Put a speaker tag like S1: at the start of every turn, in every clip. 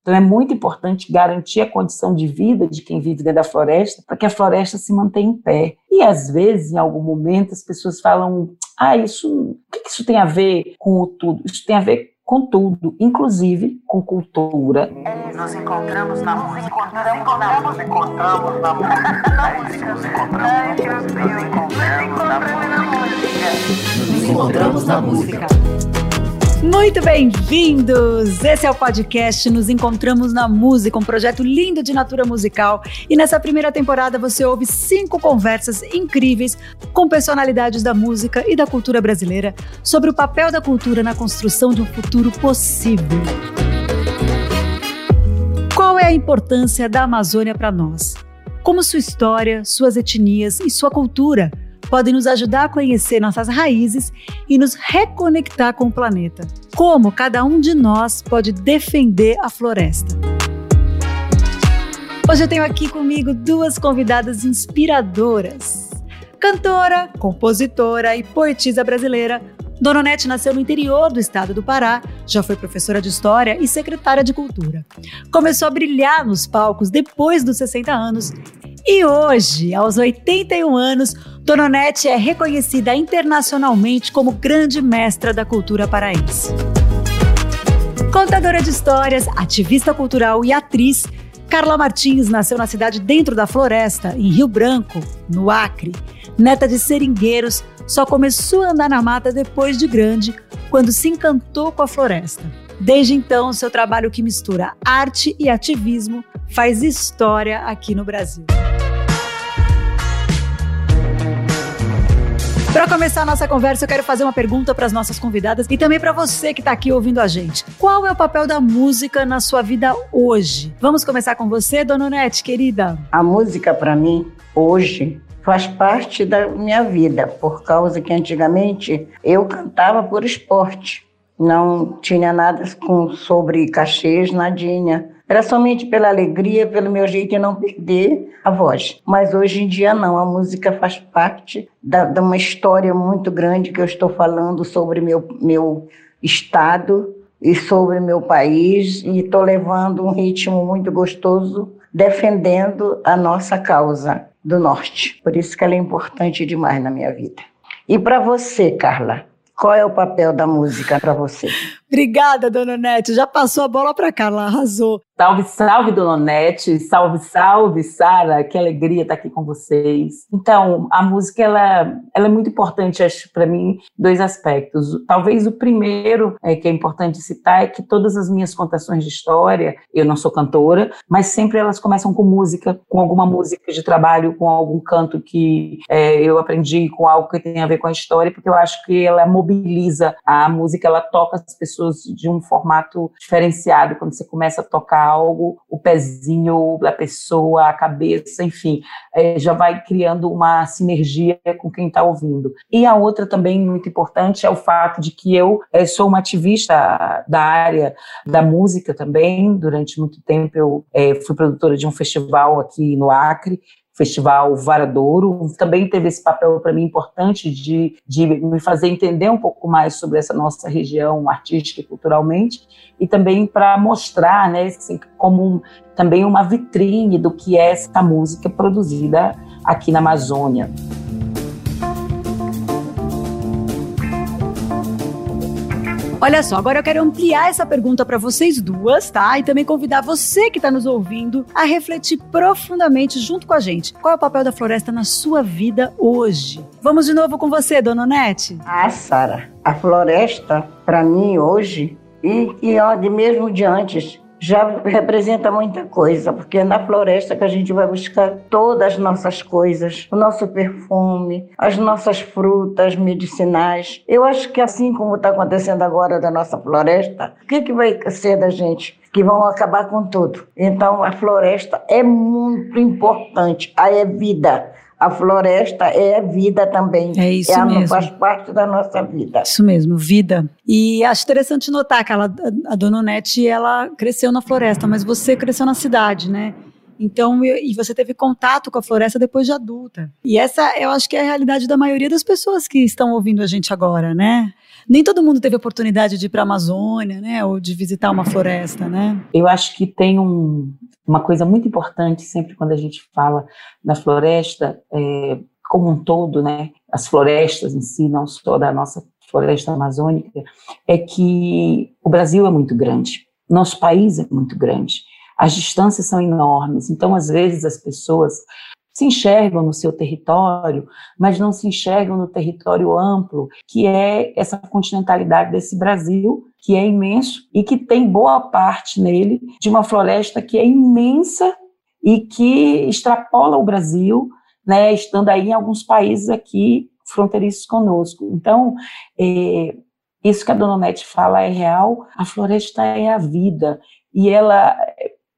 S1: Então é muito importante garantir a condição de vida de quem vive dentro da floresta, para que a floresta se mantenha em pé. E às vezes, em algum momento, as pessoas falam: ah, isso, o que isso tem a ver com o tudo? Isso tem a ver com tudo, inclusive com cultura.
S2: É, nos encontramos na música. Nos encontramos, nos encontramos na música. Nos encontramos na música. Nos encontramos na música.
S3: Muito bem-vindos! Esse é o podcast Nos Encontramos na Música, um projeto lindo de natura musical. E nessa primeira temporada você ouve cinco conversas incríveis com personalidades da música e da cultura brasileira sobre o papel da cultura na construção de um futuro possível. Qual é a importância da Amazônia para nós? Como sua história, suas etnias e sua cultura podem nos ajudar a conhecer nossas raízes e nos reconectar com o planeta. Como cada um de nós pode defender a floresta. Hoje eu tenho aqui comigo duas convidadas inspiradoras. Cantora, compositora e poetisa brasileira, Dona Nete nasceu no interior do estado do Pará, já foi professora de História e secretária de Cultura. Começou a brilhar nos palcos depois dos 60 anos e hoje, aos 81 anos, Dona é reconhecida internacionalmente como grande mestra da cultura paraense. Contadora de histórias, ativista cultural e atriz, Carla Martins nasceu na cidade dentro da floresta, em Rio Branco, no Acre. Neta de seringueiros, só começou a andar na mata depois de grande, quando se encantou com a floresta. Desde então, seu trabalho que mistura arte e ativismo faz história aqui no Brasil. Para começar a nossa conversa, eu quero fazer uma pergunta para as nossas convidadas e também para você que está aqui ouvindo a gente. Qual é o papel da música na sua vida hoje? Vamos começar com você, Dona Onete, querida.
S4: A música, para mim, hoje, faz parte da minha vida, por causa que antigamente eu cantava por esporte. Não tinha nada com, sobre cachês, nadinha. Era somente pela alegria, pelo meu jeito de não perder a voz. Mas hoje em dia não, a música faz parte da, de uma história muito grande que eu estou falando sobre meu, meu estado e sobre meu país e estou levando um ritmo muito gostoso defendendo a nossa causa do norte. Por isso que ela é importante demais na minha vida. E para você, Carla, qual é o papel da música para você?
S3: Obrigada, dona Nete. Já passou a bola para cá, arrasou.
S1: Salve, salve, dona Nete. Salve, salve, Sara. Que alegria estar aqui com vocês. Então, a música ela, ela é muito importante, acho, para mim, dois aspectos. Talvez o primeiro é, que é importante citar é que todas as minhas contações de história, eu não sou cantora, mas sempre elas começam com música, com alguma música de trabalho, com algum canto que é, eu aprendi, com algo que tem a ver com a história, porque eu acho que ela mobiliza a música, ela toca as pessoas pessoas de um formato diferenciado. Quando você começa a tocar algo, o pezinho da pessoa, a cabeça, enfim, é, já vai criando uma sinergia com quem está ouvindo. E a outra também muito importante é o fato de que eu é, sou uma ativista da área da música também. Durante muito tempo eu é, fui produtora de um festival aqui no Acre Festival Varadouro, também teve esse papel para mim importante de, de me fazer entender um pouco mais sobre essa nossa região artística e culturalmente, e também para mostrar, né, assim, como um, também uma vitrine do que é essa música produzida aqui na Amazônia.
S3: Olha só, agora eu quero ampliar essa pergunta para vocês duas, tá? E também convidar você que está nos ouvindo a refletir profundamente junto com a gente. Qual é o papel da floresta na sua vida hoje? Vamos de novo com você, dona Onete.
S4: Ah, Sara, a floresta, para mim hoje, e, e de mesmo de antes, já representa muita coisa, porque é na floresta que a gente vai buscar todas as nossas coisas, o nosso perfume, as nossas frutas medicinais. Eu acho que assim como está acontecendo agora da nossa floresta, o que, que vai ser da gente? Que vão acabar com tudo. Então a floresta é muito importante, aí é vida a floresta é vida também.
S3: É isso Ela mesmo.
S4: faz parte da nossa vida.
S3: Isso mesmo, vida. E acho interessante notar que ela, a Dona Nete, ela cresceu na floresta, mas você cresceu na cidade, né? Então, e você teve contato com a floresta depois de adulta. E essa, eu acho que é a realidade da maioria das pessoas que estão ouvindo a gente agora, né? Nem todo mundo teve oportunidade de ir para a Amazônia, né? Ou de visitar uma floresta, né?
S1: Eu acho que tem um, uma coisa muito importante sempre quando a gente fala da floresta, é, como um todo, né? As florestas em si, não só da nossa floresta amazônica, é que o Brasil é muito grande, nosso país é muito grande, as distâncias são enormes, então às vezes as pessoas se enxergam no seu território, mas não se enxergam no território amplo, que é essa continentalidade desse Brasil, que é imenso e que tem boa parte nele de uma floresta que é imensa e que extrapola o Brasil, né, estando aí em alguns países aqui fronteiriços conosco. Então, é, isso que a Dona Nete fala é real, a floresta é a vida, e ela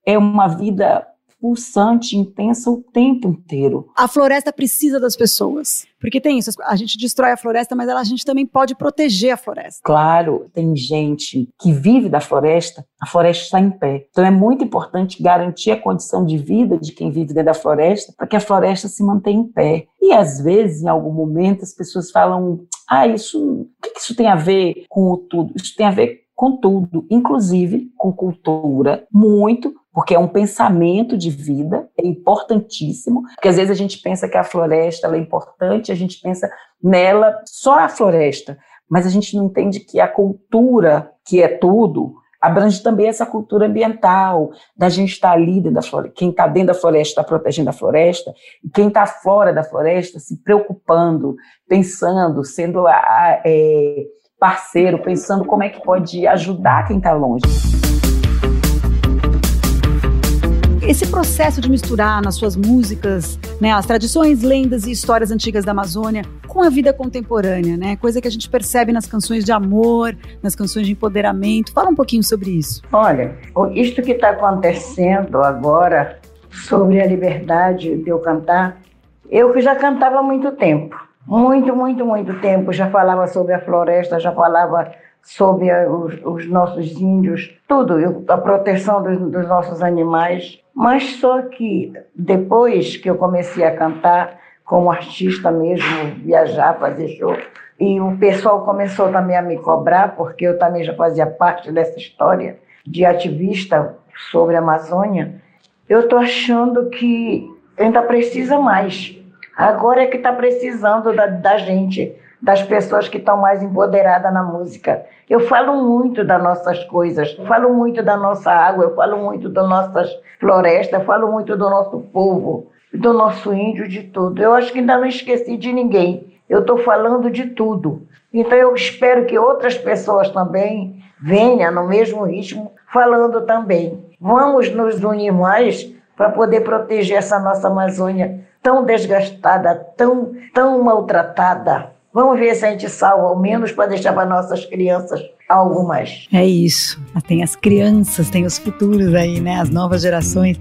S1: é uma vida pulsante, intensa o tempo inteiro.
S3: A floresta precisa das pessoas. Porque tem isso, a gente destrói a floresta, mas a gente também pode proteger a floresta.
S1: Claro, tem gente que vive da floresta, a floresta está em pé. Então é muito importante garantir a condição de vida de quem vive dentro da floresta, para que a floresta se mantenha em pé. E às vezes, em algum momento, as pessoas falam: ah, isso, o que isso tem a ver com o tudo? Isso tem a ver com tudo, inclusive com cultura, muito, porque é um pensamento de vida, é importantíssimo, porque às vezes a gente pensa que a floresta é importante, a gente pensa nela só a floresta, mas a gente não entende que a cultura, que é tudo, abrange também essa cultura ambiental, da gente estar ali dentro da floresta, quem está dentro da floresta está protegendo a floresta, e quem está fora da floresta se preocupando, pensando, sendo a, a, é, parceiro, pensando como é que pode ajudar quem está longe.
S3: Esse processo de misturar nas suas músicas né, as tradições, lendas e histórias antigas da Amazônia com a vida contemporânea, né? Coisa que a gente percebe nas canções de amor, nas canções de empoderamento. Fala um pouquinho sobre isso.
S4: Olha, isto que está acontecendo agora sobre a liberdade de eu cantar, eu que já cantava há muito tempo. Muito, muito, muito tempo. Já falava sobre a floresta, já falava sobre os, os nossos índios, tudo, a proteção dos, dos nossos animais. Mas só que depois que eu comecei a cantar, como artista mesmo, viajar, fazer show, e o pessoal começou também a me cobrar, porque eu também já fazia parte dessa história de ativista sobre a Amazônia, eu estou achando que ainda precisa mais. Agora é que está precisando da, da gente, das pessoas que estão mais empoderadas na música. Eu falo muito das nossas coisas, falo muito da nossa água, eu falo muito das nossas florestas, falo muito do nosso povo, do nosso índio, de tudo. Eu acho que ainda não esqueci de ninguém. Eu estou falando de tudo. Então eu espero que outras pessoas também venham no mesmo ritmo, falando também. Vamos nos unir mais para poder proteger essa nossa Amazônia tão desgastada, tão, tão maltratada. Vamos ver se a gente salva ao menos para deixar para nossas crianças algo mais.
S3: É isso. Tem as crianças, tem os futuros aí, né? As novas gerações.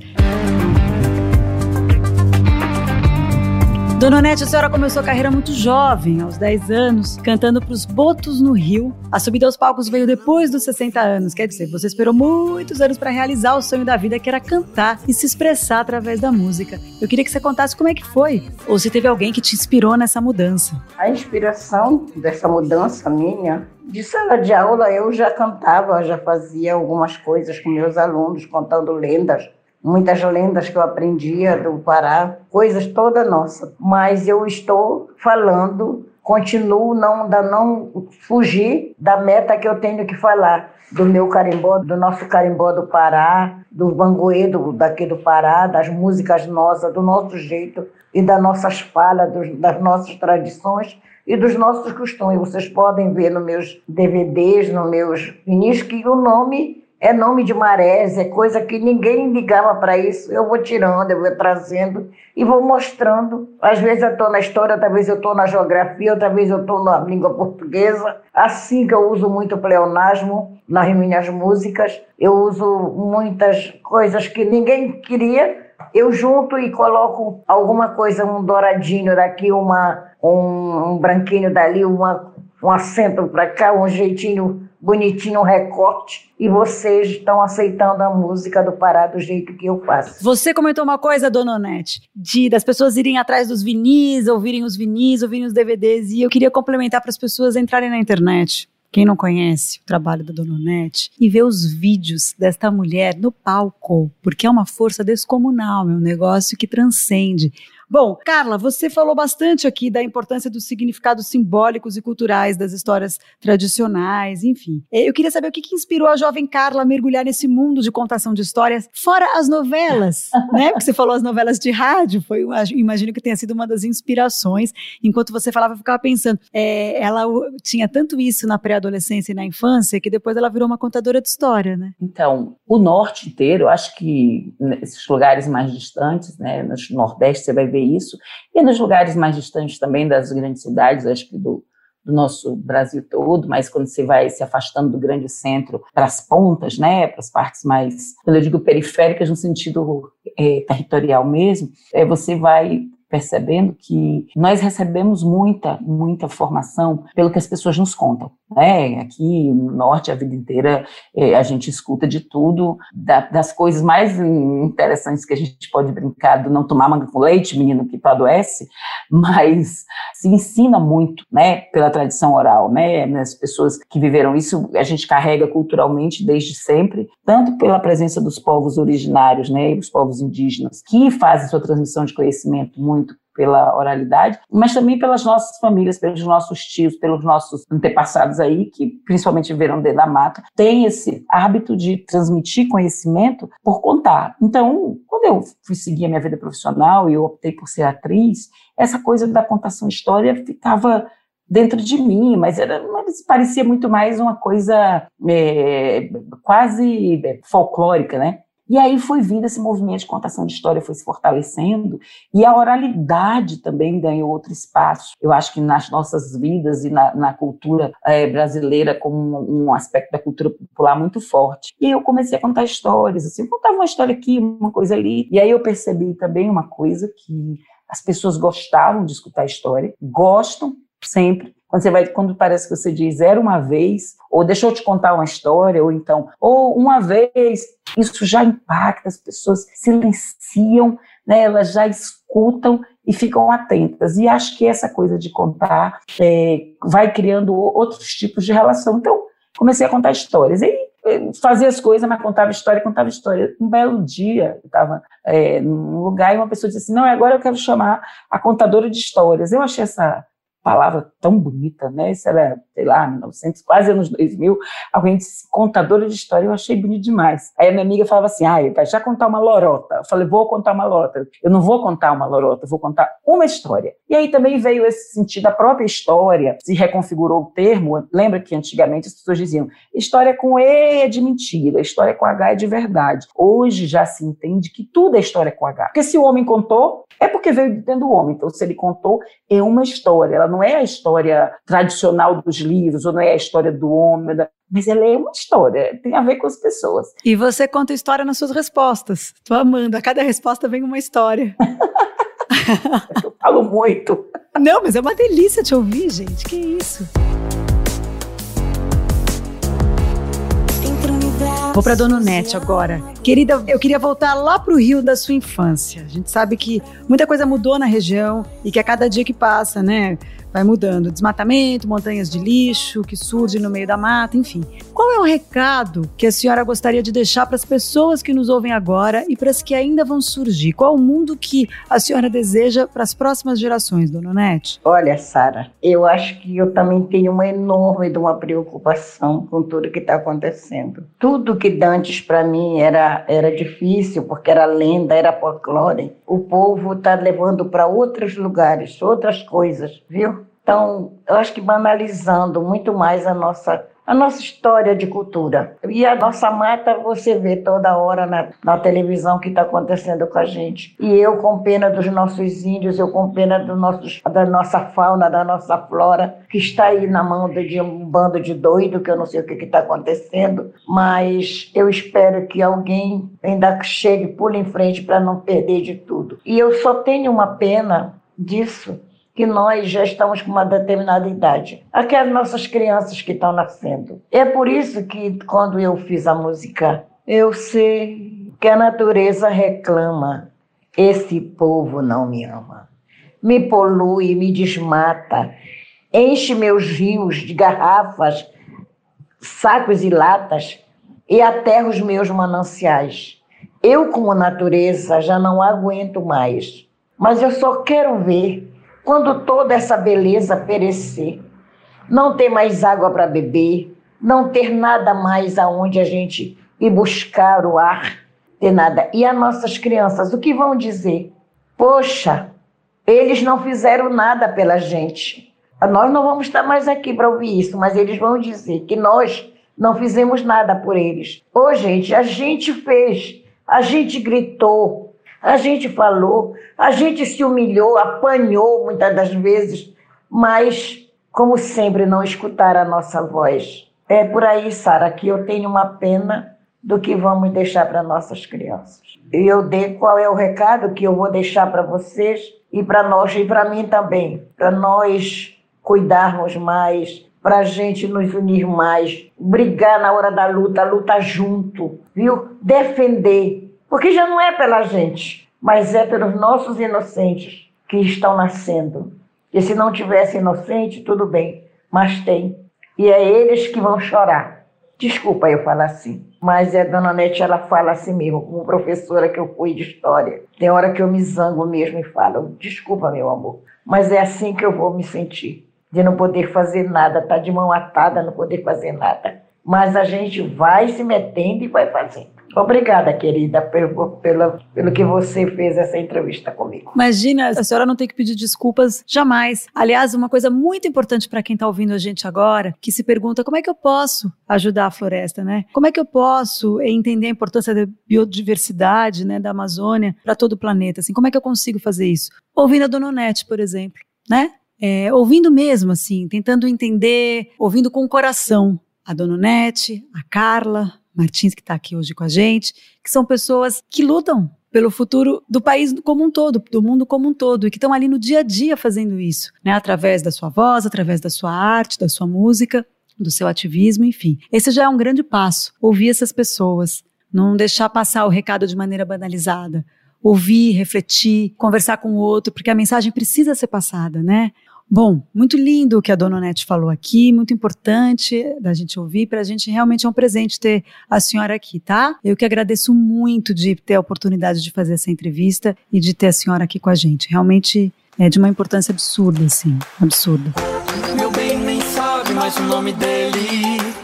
S3: Dona Onete, a senhora começou a carreira muito jovem, aos 10 anos, cantando para os Botos no Rio. A subida aos palcos veio depois dos 60 anos, quer dizer, você esperou muitos anos para realizar o sonho da vida, que era cantar e se expressar através da música. Eu queria que você contasse como é que foi, ou se teve alguém que te inspirou nessa mudança.
S4: A inspiração dessa mudança minha de sala de aula eu já cantava, já fazia algumas coisas com meus alunos, contando lendas muitas lendas que eu aprendia do Pará, coisas toda nossa. Mas eu estou falando, continuo não da não fugir da meta que eu tenho que falar do meu carimbó, do nosso carimbó do Pará, do bangoedo daqui do Pará, das músicas nossas, do nosso jeito e das nossas falas, dos, das nossas tradições e dos nossos costumes. Vocês podem ver nos meus DVDs, nos meus vinis, que o nome é nome de marés, é coisa que ninguém ligava para isso. Eu vou tirando, eu vou trazendo e vou mostrando. Às vezes eu estou na história, outra vez eu estou na geografia, outra vez eu estou na língua portuguesa. Assim que eu uso muito pleonasmo nas minhas músicas, eu uso muitas coisas que ninguém queria. Eu junto e coloco alguma coisa, um douradinho daqui, uma, um, um branquinho dali, uma, um acento para cá, um jeitinho bonitinho, um recorte, e vocês estão aceitando a música do Pará do jeito que eu faço.
S3: Você comentou uma coisa, Dona Onete, de das pessoas irem atrás dos vinis, ouvirem os vinis, ouvirem os DVDs, e eu queria complementar para as pessoas entrarem na internet quem não conhece o trabalho da Dona Onete e vê os vídeos desta mulher no palco, porque é uma força descomunal, é um negócio que transcende. Bom, Carla, você falou bastante aqui da importância dos significados simbólicos e culturais das histórias tradicionais, enfim. É, eu queria saber o que, que inspirou a jovem Carla a mergulhar nesse mundo de contação de histórias, fora as novelas, né? Porque você falou as novelas de rádio, foi, imagino que tenha sido uma das inspirações. Enquanto você falava, eu ficava pensando, é, ela tinha tanto isso na pré-adolescência e na infância que depois ela virou uma contadora de história, né?
S1: Então, o norte inteiro, eu acho que nesses lugares mais distantes, né, no Nordeste, você vai ver isso, e nos lugares mais distantes também das grandes cidades, acho que do, do nosso Brasil todo, mas quando você vai se afastando do grande centro para as pontas, né, para as partes mais, quando eu digo periféricas no sentido é, territorial mesmo, é, você vai percebendo que nós recebemos muita, muita formação pelo que as pessoas nos contam. Né? Aqui no Norte, a vida inteira, é, a gente escuta de tudo, da, das coisas mais interessantes que a gente pode brincar, do não tomar manga com leite, menino que adoece, mas se ensina muito né, pela tradição oral. Né? As pessoas que viveram isso, a gente carrega culturalmente desde sempre, tanto pela presença dos povos originários, né, os povos indígenas, que fazem sua transmissão de conhecimento muito muito pela oralidade, mas também pelas nossas famílias, pelos nossos tios, pelos nossos antepassados aí, que principalmente viveram dentro da mata, tem esse hábito de transmitir conhecimento por contar. Então, quando eu fui seguir a minha vida profissional e eu optei por ser atriz, essa coisa da contação história ficava dentro de mim, mas era, mas parecia muito mais uma coisa é, quase folclórica, né? E aí foi vindo esse movimento de contação de história, foi se fortalecendo, e a oralidade também ganhou outro espaço. Eu acho que nas nossas vidas e na, na cultura é, brasileira, como um, um, aspecto da cultura popular muito forte. E eu comecei a contar histórias, assim, contava uma história aqui, uma coisa ali, e aí eu percebi também uma coisa que as pessoas gostavam de escutar história, gostam sempre, quando você vai, quando parece que você diz era uma vez, ou deixa eu te contar uma história, ou então, ou uma vez, isso já impacta, as pessoas silenciam, né, elas já escutam e ficam atentas. E acho que essa coisa de contar é, vai criando outros tipos de relação. Então, comecei a contar histórias. E fazia as coisas, mas contava história, contava história. Um belo dia, eu estava é, num lugar e uma pessoa disse assim, não, agora eu quero chamar a contadora de histórias. Eu achei essa palavra tão bonita, né? Isso era, sei lá, 1900, quase anos 2000. Alguém disse, contadora de história, eu achei bonito demais. Aí a minha amiga falava assim, ah, vai já contar uma lorota. Eu falei, vou contar uma lorota. Eu não vou contar uma lorota, vou contar uma história. E aí também veio esse sentido, a própria história se reconfigurou o termo. Lembra que antigamente as pessoas diziam, história com E é de mentira, história com H é de verdade. Hoje já se entende que tudo é história com H. Porque se o homem contou, é porque veio de dentro do homem. Então, se ele contou, é uma história. Ela não é a história tradicional dos livros, ou não é a história do homem, mas ela é uma história, tem a ver com as pessoas.
S3: E você conta história nas suas respostas. Tô amando, a cada resposta vem uma história.
S1: Eu falo muito.
S3: Não, mas é uma delícia te ouvir, gente. Que isso? Vou para Dona Nete agora. Querida, eu queria voltar lá para o Rio da sua infância. A gente sabe que muita coisa mudou na região e que a cada dia que passa, né, vai mudando. Desmatamento, montanhas de lixo que surgem no meio da mata, enfim. Qual é o recado que a senhora gostaria de deixar para as pessoas que nos ouvem agora e para as que ainda vão surgir? Qual o mundo que a senhora deseja para as próximas gerações, dona Nete?
S4: Olha, Sara, eu acho que eu também tenho uma enorme de uma preocupação com tudo que está acontecendo. Tudo que dantes para mim era, era difícil, porque era lenda, era folclore, o povo está levando para outros lugares, outras coisas, viu? Então, eu acho que banalizando muito mais a nossa a nossa história de cultura. E a nossa mata você vê toda hora na, na televisão que está acontecendo com a gente. E eu com pena dos nossos índios, eu com pena do nossos, da nossa fauna, da nossa flora, que está aí na mão de um bando de doido, que eu não sei o que está acontecendo, mas eu espero que alguém ainda chegue, pule em frente para não perder de tudo. E eu só tenho uma pena disso, que nós já estamos com uma determinada idade. Aquelas nossas crianças que estão nascendo. É por isso que quando eu fiz a música, eu sei que a natureza reclama. Esse povo não me ama. Me polui, me desmata, enche meus rios de garrafas sacos e latas e aterro os meus mananciais. Eu, como natureza, já não aguento mais, mas eu só quero ver quando toda essa beleza perecer, não ter mais água para beber, não ter nada mais aonde a gente ir buscar o ar, ter nada. E as nossas crianças, o que vão dizer? Poxa, eles não fizeram nada pela gente. Nós não vamos estar mais aqui para ouvir isso, mas eles vão dizer que nós não fizemos nada por eles. Ô, gente, a gente fez, a gente gritou, a gente falou, a gente se humilhou, apanhou muitas das vezes, mas, como sempre, não escutaram a nossa voz. É por aí, Sara, que eu tenho uma pena do que vamos deixar para nossas crianças. E eu dei qual é o recado que eu vou deixar para vocês e para nós e para mim também, para nós cuidarmos mais, para a gente nos unir mais, brigar na hora da luta, lutar junto, viu? Defender, porque já não é pela gente, mas é pelos nossos inocentes que estão nascendo. E se não tivesse inocente, tudo bem, mas tem. E é eles que vão chorar. Desculpa eu falar assim, mas é a dona Nete, ela fala assim mesmo, como professora que eu fui de história. Tem hora que eu me zango mesmo e falo, desculpa meu amor, mas é assim que eu vou me sentir de não poder fazer nada, tá de mão atada, não poder fazer nada. Mas a gente vai se metendo e vai fazendo. Obrigada, querida, pelo, pelo, pelo que você fez essa entrevista comigo.
S3: Imagina, a senhora não tem que pedir desculpas jamais. Aliás, uma coisa muito importante para quem está ouvindo a gente agora, que se pergunta como é que eu posso ajudar a floresta, né? Como é que eu posso entender a importância da biodiversidade, né, da Amazônia para todo o planeta? Assim, como é que eu consigo fazer isso? Ouvindo a Dona Onete, por exemplo, né? é, ouvindo mesmo, assim, tentando entender, ouvindo com o coração. A Dona Nete, a Carla Martins, que está aqui hoje com a gente, que são pessoas que lutam pelo futuro do país como um todo, do mundo como um todo, e que estão ali no dia a dia fazendo isso, né? Através da sua voz, através da sua arte, da sua música, do seu ativismo, enfim. Esse já é um grande passo, ouvir essas pessoas, não deixar passar o recado de maneira banalizada. Ouvir, refletir, conversar com o outro, porque a mensagem precisa ser passada, né? Bom, muito lindo o que a dona Onete falou aqui, muito importante da gente ouvir, para a gente realmente é um presente ter a senhora aqui, tá? Eu que agradeço muito de ter a oportunidade de fazer essa entrevista e de ter a senhora aqui com a gente. Realmente é de uma importância absurda, assim, absurda. Meu bem nem sabe mais o nome dele.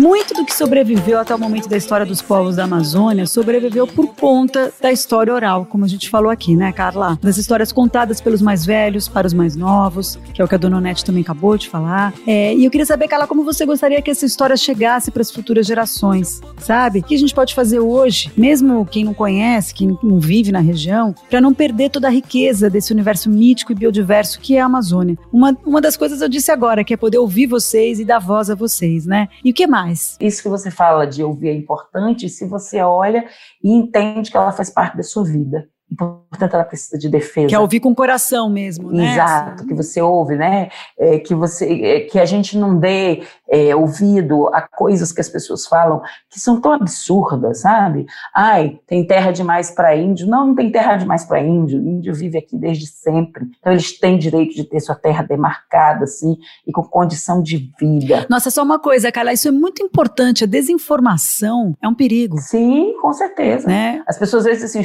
S3: Muito do que sobreviveu até o momento da história dos povos da Amazônia sobreviveu por conta da história oral, como a gente falou aqui, né, Carla? Das histórias contadas pelos mais velhos para os mais novos, que é o que a dona Onete também acabou de falar. É, e eu queria saber, Carla, como você gostaria que essa história chegasse para as futuras gerações, sabe? O que a gente pode fazer hoje, mesmo quem não conhece, quem não vive na região, para não perder toda a riqueza desse universo mítico e biodiverso que é a Amazônia. Uma, uma das coisas eu disse agora, que é poder ouvir vocês e dar voz a vocês, né? E o que mais? Mais.
S1: Isso que você fala de ouvir é importante se você olha e entende que ela faz parte da sua vida e, portanto, ela precisa de defesa.
S3: Que é ouvir com o coração mesmo, né?
S1: Exato, que você ouve, né? É, que, você, é, que a gente não dê é, ouvido a coisas que as pessoas falam que são tão absurdas, sabe? Ai, tem terra demais para índio. Não, não tem terra demais para índio. O índio vive aqui desde sempre. Então, eles têm direito de ter sua terra demarcada, assim, e com condição de vida.
S3: Nossa, só uma coisa, Carla, isso é muito importante. A desinformação é um perigo.
S1: Sim, com certeza. Né? As pessoas às vezes assim,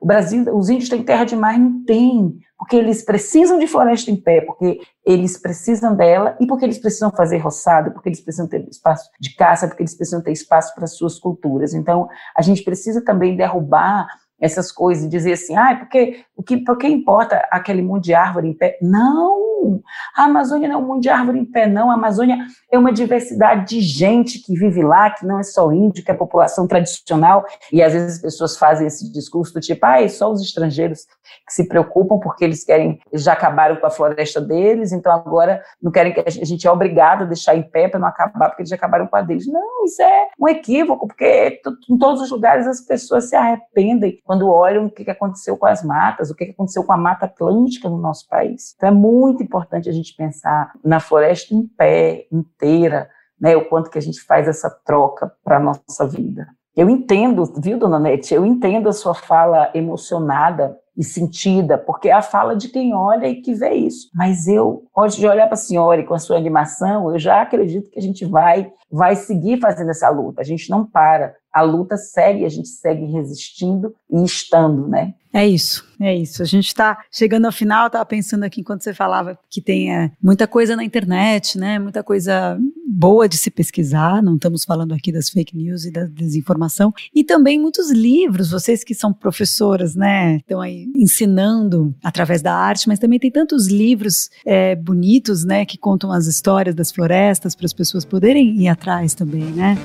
S1: o Brasil os índios têm terra demais, não tem, porque eles precisam de floresta em pé, porque eles precisam dela e porque eles precisam fazer roçado, porque eles precisam ter espaço de caça, porque eles precisam ter espaço para suas culturas. Então, a gente precisa também derrubar essas coisas e dizer assim, ah, porque o que, por que importa aquele monte de árvore em pé? Não, a Amazônia não é um monte de árvore em pé, não. A Amazônia é uma diversidade de gente que vive lá, que não é só índio, que é a população tradicional. E às vezes as pessoas fazem esse discurso do tipo, ah, é só os estrangeiros que se preocupam porque eles querem, já acabaram com a floresta deles, então agora não querem que a gente é obrigado a deixar em pé para não acabar, porque eles já acabaram com a deles. Não, isso é um equívoco, porque em todos os lugares as pessoas se arrependem quando olham o que aconteceu com as matas, o que aconteceu com a Mata Atlântica no nosso país. Então é muito importante a gente pensar na floresta em pé, inteira, né, o quanto que a gente faz essa troca para a nossa vida. Eu entendo, viu, dona Nete, eu entendo a sua fala emocionada e sentida, porque é a fala de quem olha e que vê isso. Mas eu, antes de olhar para a senhora e com a sua animação, eu já acredito que a gente vai, vai seguir fazendo essa luta. A gente não para. A luta segue, a gente segue resistindo e estando, né?
S3: É isso, é isso. A gente está chegando ao final, estava pensando aqui enquanto você falava que tem é, muita coisa na internet, né? Muita coisa boa de se pesquisar. Não estamos falando aqui das fake news e da desinformação. E também muitos livros, vocês que são professoras, né? Estão aí ensinando através da arte, mas também tem tantos livros é, bonitos, né? Que contam as histórias das florestas para as pessoas poderem ir atrás também, né?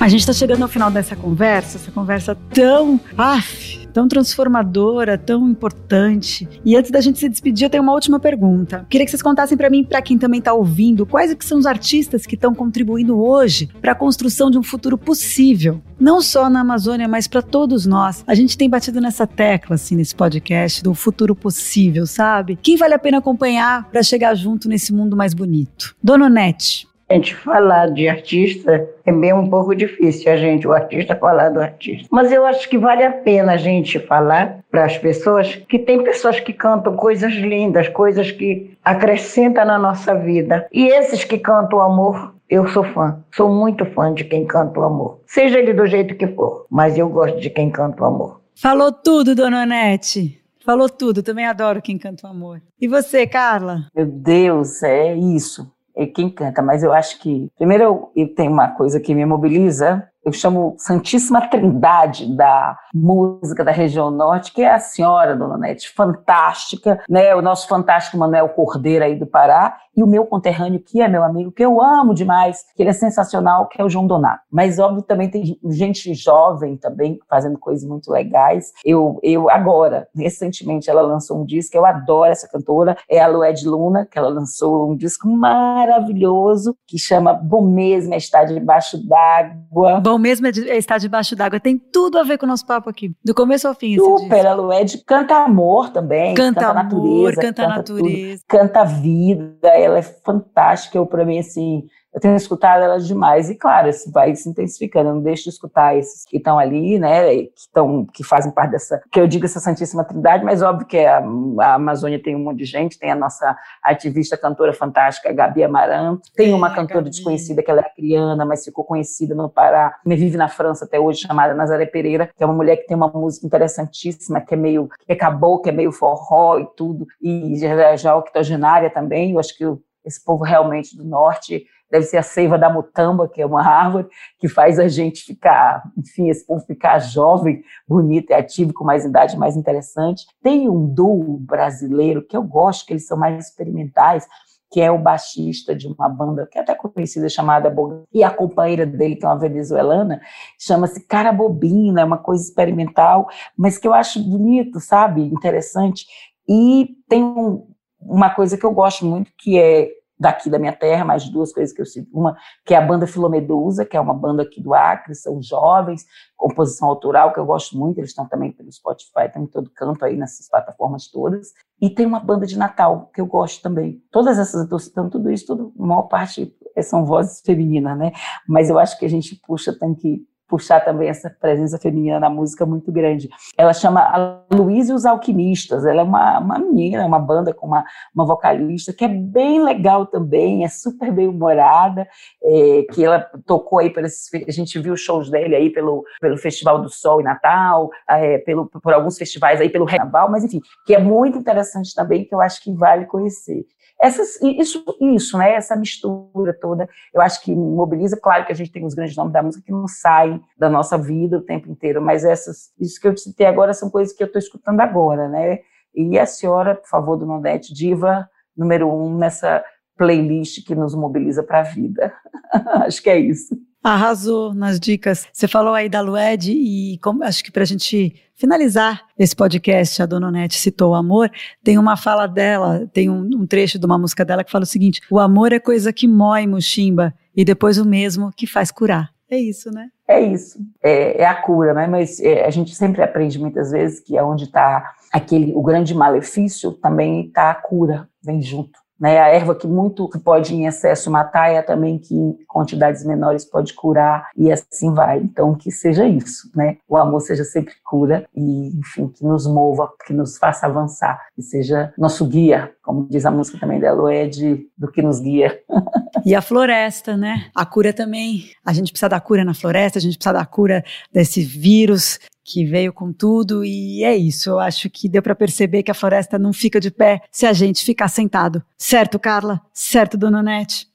S3: A gente está chegando ao final dessa conversa, essa conversa tão. Af, tão transformadora, tão importante. E antes da gente se despedir, eu tenho uma última pergunta. Queria que vocês contassem para mim, para quem também está ouvindo, quais que são os artistas que estão contribuindo hoje para a construção de um futuro possível, não só na Amazônia, mas para todos nós. A gente tem batido nessa tecla assim nesse podcast do futuro possível, sabe? Quem vale a pena acompanhar para chegar junto nesse mundo mais bonito? Dona Onete,
S4: a gente falar de artista é bem um pouco difícil, a gente, o artista, falar do artista. Mas eu acho que vale a pena a gente falar para as pessoas que tem pessoas que cantam coisas lindas, coisas que acrescentam na nossa vida. E esses que cantam o amor, eu sou fã. Sou muito fã de quem canta o amor. Seja ele do jeito que for, mas eu gosto de quem canta o amor.
S3: Falou tudo, dona Onete. Falou tudo, também adoro quem canta o amor. E você, Carla?
S1: Meu Deus, é isso é quem canta, mas eu acho que, primeiro, eu, eu tenho uma coisa que me mobiliza, eu chamo Santíssima Trindade da música da região norte, que é a senhora Dona Nete, fantástica, né? O nosso fantástico Manuel Cordeiro aí do Pará, e o meu conterrâneo, que é meu amigo, que eu amo demais, que ele é sensacional, que é o João Donato. Mas, óbvio, também tem gente jovem também fazendo coisas muito legais. Eu, eu agora, recentemente, ela lançou um disco, eu adoro essa cantora, é a Lued Luna, que ela lançou um disco maravilhoso, que chama Bom Mesmo é Estar Debaixo d'Água.
S3: Bom Mesmo é, é Estar Debaixo d'Água. Tem tudo a ver com o nosso papo aqui, do começo ao fim.
S1: Super, a Lued canta amor também,
S3: canta,
S1: canta
S3: amor,
S1: natureza,
S3: canta, canta natureza.
S1: Tudo, canta vida, ela é fantástica, eu para mim assim, eu tenho escutado ela demais. E claro, isso vai se intensificando, eu não deixo de escutar esses que estão ali, né, que estão que fazem parte dessa, que eu digo essa Santíssima Trindade, mas óbvio que a, a Amazônia tem um monte de gente, tem a nossa ativista cantora fantástica Gabi Amaranto, tem uma cantora Gabi. desconhecida que ela é acriana, mas ficou conhecida no Pará, me vive na França até hoje, chamada Nazaré Pereira, que é uma mulher que tem uma música interessantíssima, que é meio que acabou, que é meio forró e tudo, e já, já octogenária também, eu acho que esse povo realmente do norte deve ser a seiva da mutamba, que é uma árvore que faz a gente ficar, enfim, esse povo ficar jovem, bonito e ativo, com mais idade, mais interessante. Tem um duo brasileiro que eu gosto, que eles são mais experimentais, que é o baixista de uma banda que é até conhecida chamada Boga, e a companheira dele, que é uma venezuelana, chama-se Carabobina, é uma coisa experimental, mas que eu acho bonito, sabe, interessante. E tem um, uma coisa que eu gosto muito, que é daqui da minha terra, mais duas coisas que eu cito. Uma, que é a banda Filomedusa, que é uma banda aqui do Acre, são jovens, composição autoral, que eu gosto muito, eles estão também pelo Spotify, estão em todo canto aí, nessas plataformas todas. E tem uma banda de Natal, que eu gosto também. Todas essas, estou citando tudo isso, tudo, a maior parte são vozes femininas, né? Mas eu acho que a gente puxa, tem que puxar também essa presença feminina na música muito grande. Ela chama a Luiz e os Alquimistas, ela é uma, uma menina, uma banda com uma, uma vocalista que é bem legal também, é super bem humorada, é, que ela tocou aí, por a gente viu shows dele aí pelo, pelo Festival do Sol e Natal, é, pelo, por alguns festivais aí pelo Carnaval, mas enfim, que é muito interessante também, que eu acho que vale conhecer. Essas, isso, isso, né, essa mistura toda, eu acho que mobiliza. Claro que a gente tem os grandes nomes da música que não saem da nossa vida o tempo inteiro, mas essas, isso que eu citei agora são coisas que eu estou escutando agora, né? E a senhora, por favor, do Nordeste, diva número um nessa playlist que nos mobiliza para a vida. acho que é isso.
S3: Arrasou nas dicas. Você falou aí da Lued e como, acho que para a gente finalizar esse podcast, a Dona Onete citou o amor, tem uma fala dela, tem um, um, trecho de uma música dela que fala o seguinte, o amor é coisa que mói Muximba e depois o mesmo que faz curar. É isso, né?
S1: É isso, é, é a cura, né? Mas é, a gente sempre aprende muitas vezes que é onde está aquele o grande malefício também está a cura, vem junto né? A erva que muito que pode em excesso matar é a também que em quantidades menores pode curar e assim vai. Então que seja isso, né? O amor seja sempre cura e enfim que nos mova, que nos faça avançar, que seja nosso guia, como diz a música também da Eloed, do que nos guia.
S3: E a floresta, né? A cura também. A gente precisa da cura na floresta, a gente precisa da cura desse vírus que veio com tudo e é isso. Eu acho que deu para perceber que a floresta não fica de pé se a gente ficar sentado. Certo, Carla? Certo, Dona Nete?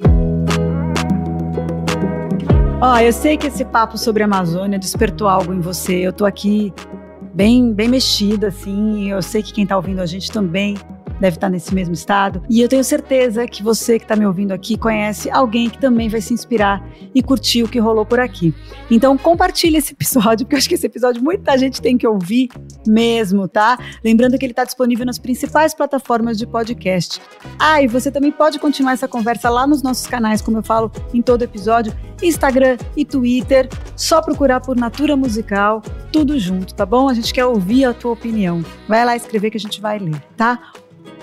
S3: Ó, oh, eu sei que esse papo sobre a Amazônia despertou algo em você. Eu tô aqui bem, bem mexida, assim. Eu sei que quem tá ouvindo a gente também deve estar nesse mesmo estado. E eu tenho certeza que você que está me ouvindo aqui conhece alguém que também vai se inspirar e curtir o que rolou por aqui. Então compartilhe esse episódio, porque eu acho que esse episódio muita gente tem que ouvir mesmo, tá? Lembrando que ele está disponível nas principais plataformas de podcast. Ah, e você também pode continuar essa conversa lá nos nossos canais, como eu falo em todo episódio, Instagram e Twitter. Só procurar por Natura Musical, tudo junto, tá bom? A gente quer ouvir a tua opinião. Vai lá escrever que a gente vai ler, tá?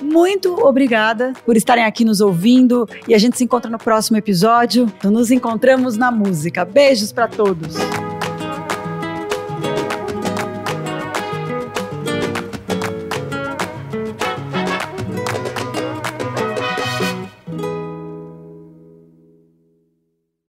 S3: Muito obrigada por estarem aqui nos ouvindo e a gente se encontra no próximo episódio. Então, nos encontramos na música. Beijos para todos.